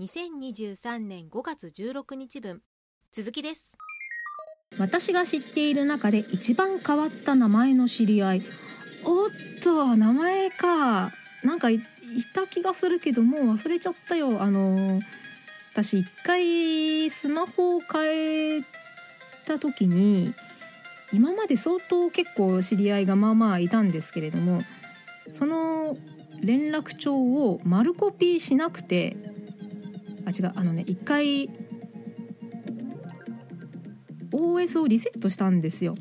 2023年5月16日分。続きです。私が知っている中で一番変わった名前の知り合い。おっと名前か。なんかいいた気がするけどもう忘れちゃったよ。あの私一回スマホを変えた時に今まで相当結構知り合いがまあまあいたんですけれどもその連絡帳を丸コピーしなくてあ違う。あのね一回 OS をリセットしたんですよ。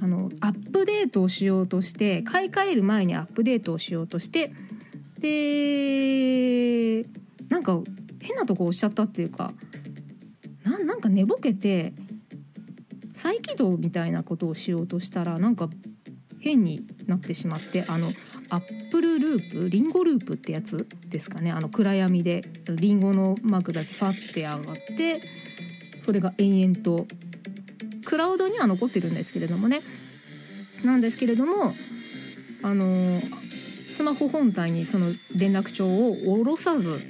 あのアップデートをしようとして買い替える前にアップデートをしようとしてでなんか変なとこ押しちゃったっていうかななんか寝ぼけて再起動みたいなことをしようとしたらなんか変になってしまってあのアップルループリンゴループってやつですかね。あの暗闇でリンゴのマークだけパッて上がってそれが延々とクラウドには残ってるんですけれどもね。なんですけれどもあのスマホ本体にその連絡帳を下ろさず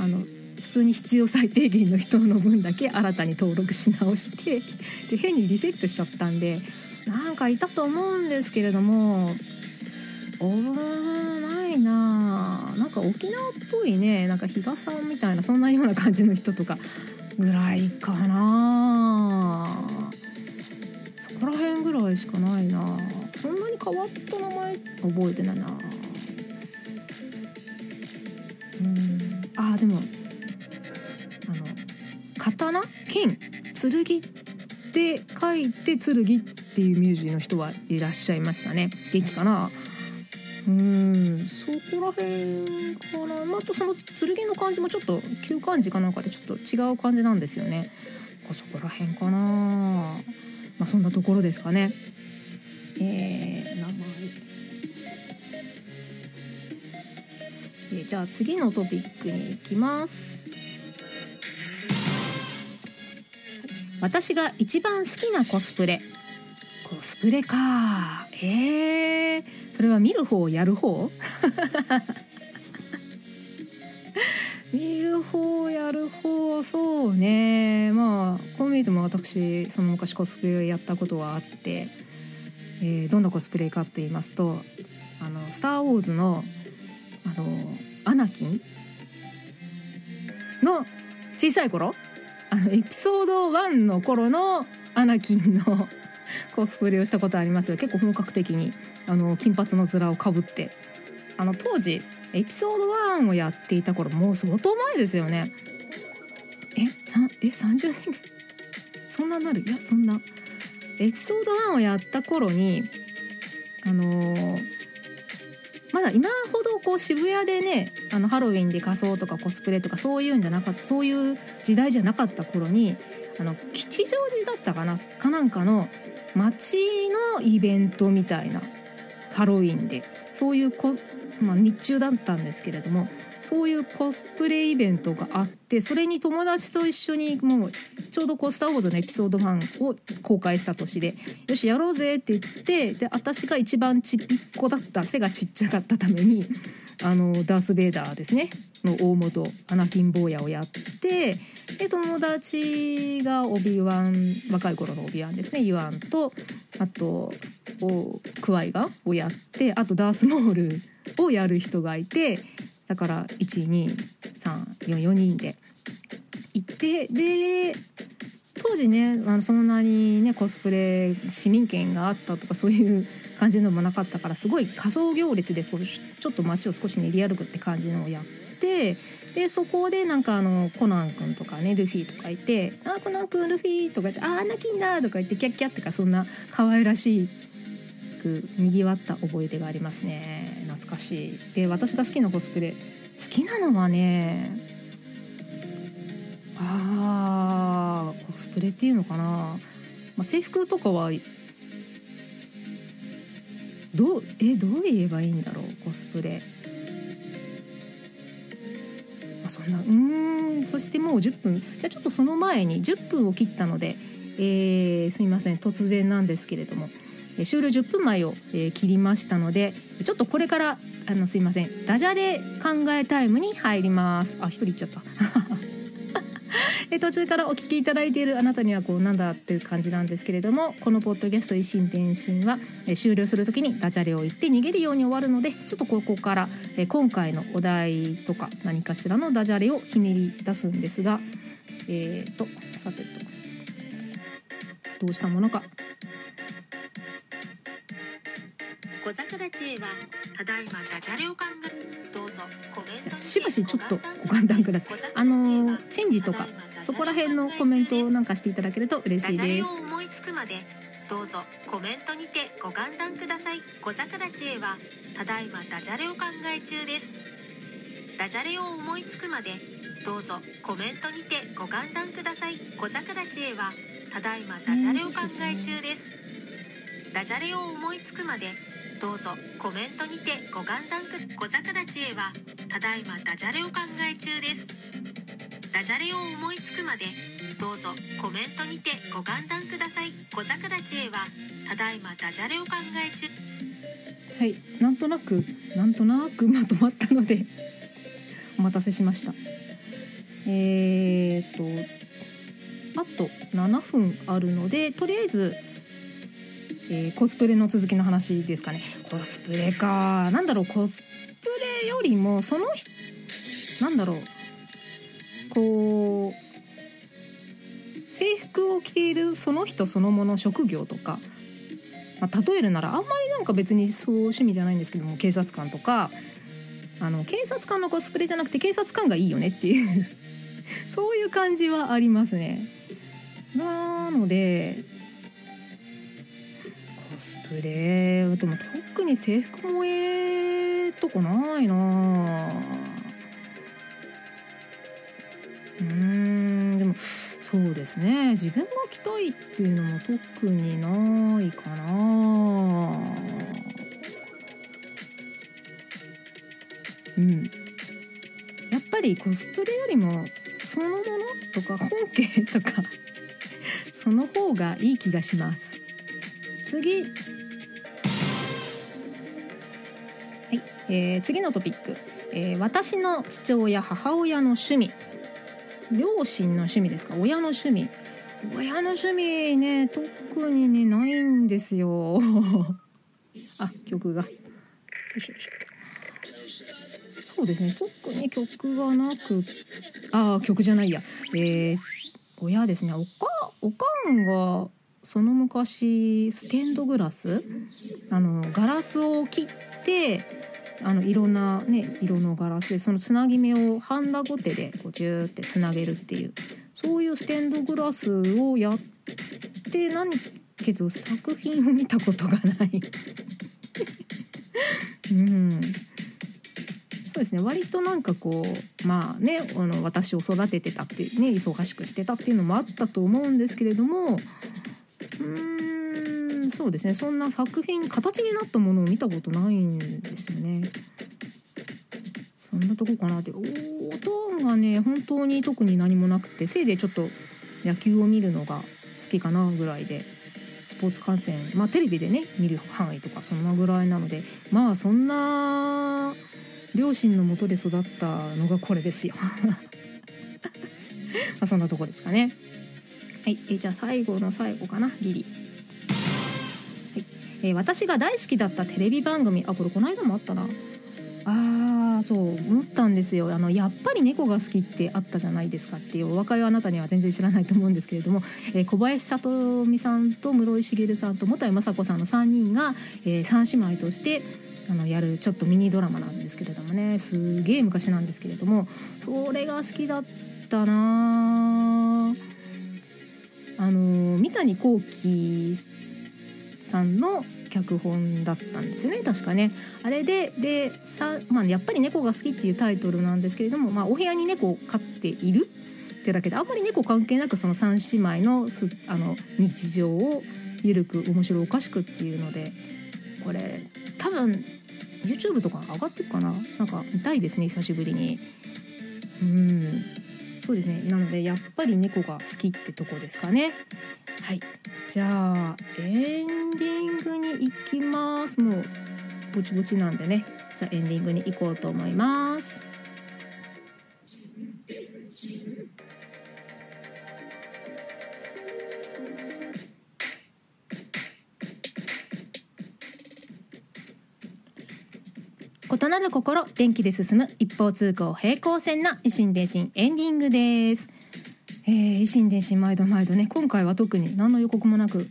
あの普通に必要最低限の人の分だけ新たに登録し直してで変にリセットしちゃったんでなんかいたと思うんですけれどもおーないななんか沖縄っぽいね。なんか比嘉さんみたいなそんなような感じの人とかぐらいかなそこら辺ぐらいしかないなそんなに変わった名前覚えてないなうん。あでもあの刀？剣？剣？って書いて剣？っていう名字の人はいらっしゃいましたね。元気かな？うんそこら辺かな。またその剣の感じもちょっと旧漢字かなんかでちょっと違う感じなんですよね。そこら辺かな。まあそんなところですかね。えー、名前。えーじゃあ次のトピックに行きます。私が一番好きなコスプレ。コスプレか。えー、それは見る方やる方？見る方やる方そうね。まあこう見えても私その昔コスプレをやったことはあって、えーどんなコスプレかって言いますと「あのスター・ウォーズの」あのアナキン？の小さい頃？あのエピソード1の頃のアナキンの コスプレをしたことありますよ。結構本格的にあの金髪の面をかぶって。あの当時エピソード1をやっていた頃もう相当前ですよね。えさえ30年そんなになる？いやそんな。エピソード1をやった頃にあのーまだ今ほどこう渋谷でねあのハロウィンで仮装とかコスプレとかそういうんじゃなかったそういう時代じゃなかった頃にあの吉祥寺だったかな？かなんかの街のイベントみたいなハロウィンで。そういうこ、まあ、日中だったんですけれどもそういうコスプレイベントがあってそれに友達と一緒にもうちょうどこう「スター・ウォーズ」のエピソード1を公開した年で「よしやろうぜ」って言ってで私が一番ちっぴっこだった背がちっちゃかったためにあのダース・ベイダーですね。の大元アナキン坊やをやってで友達がオビワン若い頃のオビワンですね。ユアンとあとクワイガをやってあとダース・モールをやる人がいてだから12344人で行ってで当時ねあのそんなにねコスプレ市民権があったとかそういう感じのもなかったからすごい仮想行列でちょっと街を少し練り歩くって感じのをやってでそこでなんかあのコナン君とかねルフィとかいて「あコナン君ルフィ」とか言って「あアナキンだ」とか言ってキャッキャってかそんな可愛らしくにぎわった覚え出がありますね。懐かしい。で私が好きなコスプレ好きなのはねあーコスプレっていうのかな、まあ、制服とかはどうえどう言えばいいんだろうコスプレ。そんな。うん。そしてもう10分。じゃあちょっとその前に10分を切ったので、えーすみません。突然なんですけれども、終了10分前を、えー切りましたのでちょっとこれからあのすいません。ダジャレ考えタイムに入ります。あ一人いっちゃった。え途中からお聞きいただいているあなたにはこうなんだっていう感じなんですけれどもこのポッドキャスト「一心伝心は」え終了する時にダジャレを言って逃げるように終わるのでちょっとここからえ今回のお題とか何かしらのダジャレをひねり出すんですがえー、とさてと。どうしたものか。小桜知恵はただいまダジャレを考えどうぞコメントしばしちょっとご簡単ください。あのーチェンジとかそこら辺のコメントをなんかしていただけると嬉しダジャレをいです思いつくまでどうぞコメントにてご歓談ください。小桜知恵はただいまダジャレを考え中です。ダジャレを思いつくまでどうぞコメントにてご歓談ください。小桜知恵はただいまダジャレを考え中です。ダジャレを思いつくまでどうぞコメントにてご歓談く小桜知恵はただいまダジャレを考え中ですダジャレを思いつくまでどうぞコメントにてご歓談ください。小桜知恵はただいまダジャレを考え中。はいなんとなくなんとなくまとまったのでお待たせしました。えー、とあと7分あるのでとりあえず、えーコスプレの続きの話ですかね。コスプレか。なんだろうコスプレよりもその人なんだろう。こう制服を着ているその人そのもの職業とかまあ、例えるならあんまりなんか別にそう趣味じゃないんですけども警察官とかあの警察官のコスプレじゃなくて警察官がいいよねっていう そういう感じはありますね。なのでコスプレでも特に制服もええとこないなうんでもそうですね。自分が着たいっていうのも特にないかな。うん。やっぱりコスプレよりもそのものとか本家とか その方がいい気がします。次。はい、えー次のトピック、えー私の父親母親の趣味。両親の趣味ですか？親の趣味。親の趣味ね特にねないんですよ。あ曲が。よいしょよいしょ。そうですね特に曲がなくあー曲じゃないや。えー、親ですね。おかおかんがその昔ステンドグラスあのガラスを切ってあのいろんなね色のガラスでそのつなぎ目をハンダゴテでこうジューってつなげるっていうそういうステンドグラスをやってなんけど作品を見たことがない。うん。そうですね。割となんかこうまあねあの私を育ててたってね忙しくしてたっていうのもあったと思うんですけれどもうん。そうですねそんな作品形になったものを見たことないんですよね。そんなとこかなってお音がね本当に特に何もなくてせいぜいちょっと野球を見るのが好きかなぐらいでスポーツ観戦まあテレビでね見る範囲とかそんなぐらいなのでまあそんな両親のもとで育ったのがこれですよ。まそんなとこですかね。はい、えじゃあ最後の最後かなギリ。はいえー私が大好きだったテレビ番組あこれこの間もあったな。あーそう。思ったんですよ。あのやっぱり猫が好きってあったじゃないですかっていうお若いあなたには全然知らないと思うんですけれども、えー小林聡美さんと室井茂さんと本山雅子さんの3人が、えー、3姉妹としてあのやるちょっとミニドラマなんですけれどもね。すげえ昔なんですけれどもそれが好きだったなああの三谷幸喜さんの脚本だったんですよね。確かね。あれででさ、まあ、やっぱり猫が好きっていうタイトルなんですけれども、まあ、お部屋に猫を飼っている。ってだけであんまり猫関係なくその3姉妹のすあの日常をゆるく面白おかしくっていうのでこれ多分 YouTube とか上がってるかな。なんか見たいですね久しぶりに。うん。そうですね。なのでやっぱり猫が好きってとこですかね。はい。じゃあエンディングに行きます。もうぼちぼちなんでね。じゃあエンディングに行こうと思います。異なる心電気で進む一方通行平行線な維新伝心エンディングです、えー、維新伝心毎度毎度ね今回は特に何の予告もなく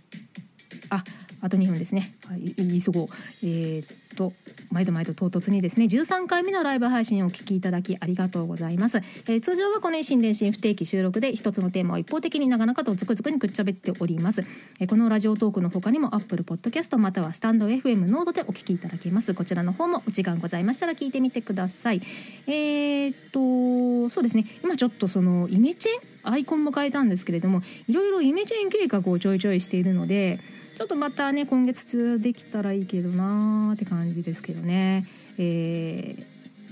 ああと2分ですね。はい言い急ごうえー、っと毎度毎度唐突にですね13回目のライブ配信をお聞きいただきありがとうございます、えー通常はこの維新伝心不定期収録で一つのテーマを一方的に長々とつくづくにくっちゃべっております、えーこのラジオトークの他にも Apple Podcast またはスタンド FM ノードでお聞きいただけます。こちらの方もお時間ございましたら聞いてみてください。えー、っとそうですね。今ちょっとそのイメチェン？アイコンも変えたんですけれどもいろいろイメチェン計画をちょいちょいしているのでちょっとまたね今月中できたらいいけどなーって感じですけどね。えー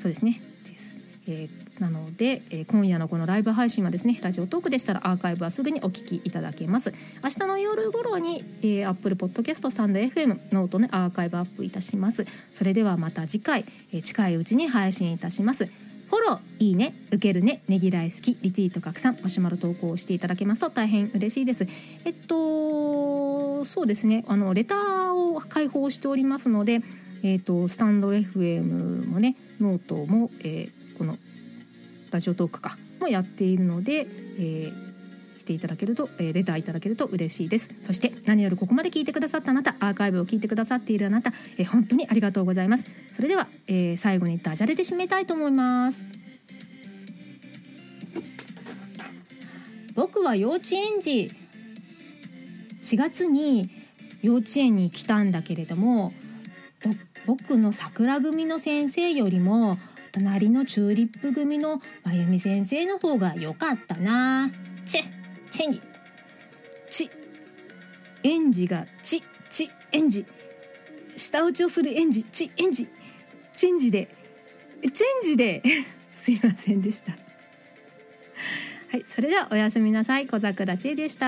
そうですね。です、えーなので、えー今夜のこのライブ配信はですねラジオトークでしたらアーカイブはすぐにお聞きいただけます。明日の夜頃に、えー、Apple Podcast スタンド FM ノートねアーカイブアップいたします。それではまた次回、えー近いうちに配信いたします。フォローいいね受けるねねぎらい好きリツイート拡散マシュマロ投稿していただけますと大変嬉しいです。えっとそうですね。あのレターを開放しておりますのでえっとスタンド FM もねノートも、えーこのラジオトークかもやっているので、えーしていただけると、えーレターいただけると嬉しいです。そして何よりここまで聞いてくださったあなたアーカイブを聞いてくださっているあなた、えー本当にありがとうございます。それでは、えー最後にダジャレで締めたいと思います。僕は幼稚園児4月に幼稚園に来たんだけれども僕の桜組の先生よりも隣のチューリップ組のまゆみ先生の方が良かったな。チェチェンギチ。園児がチチ園児舌打ちをする園児チ園児チェンジでチェンジで すいませんでした。はいそれではおやすみなさい。小桜千恵でした。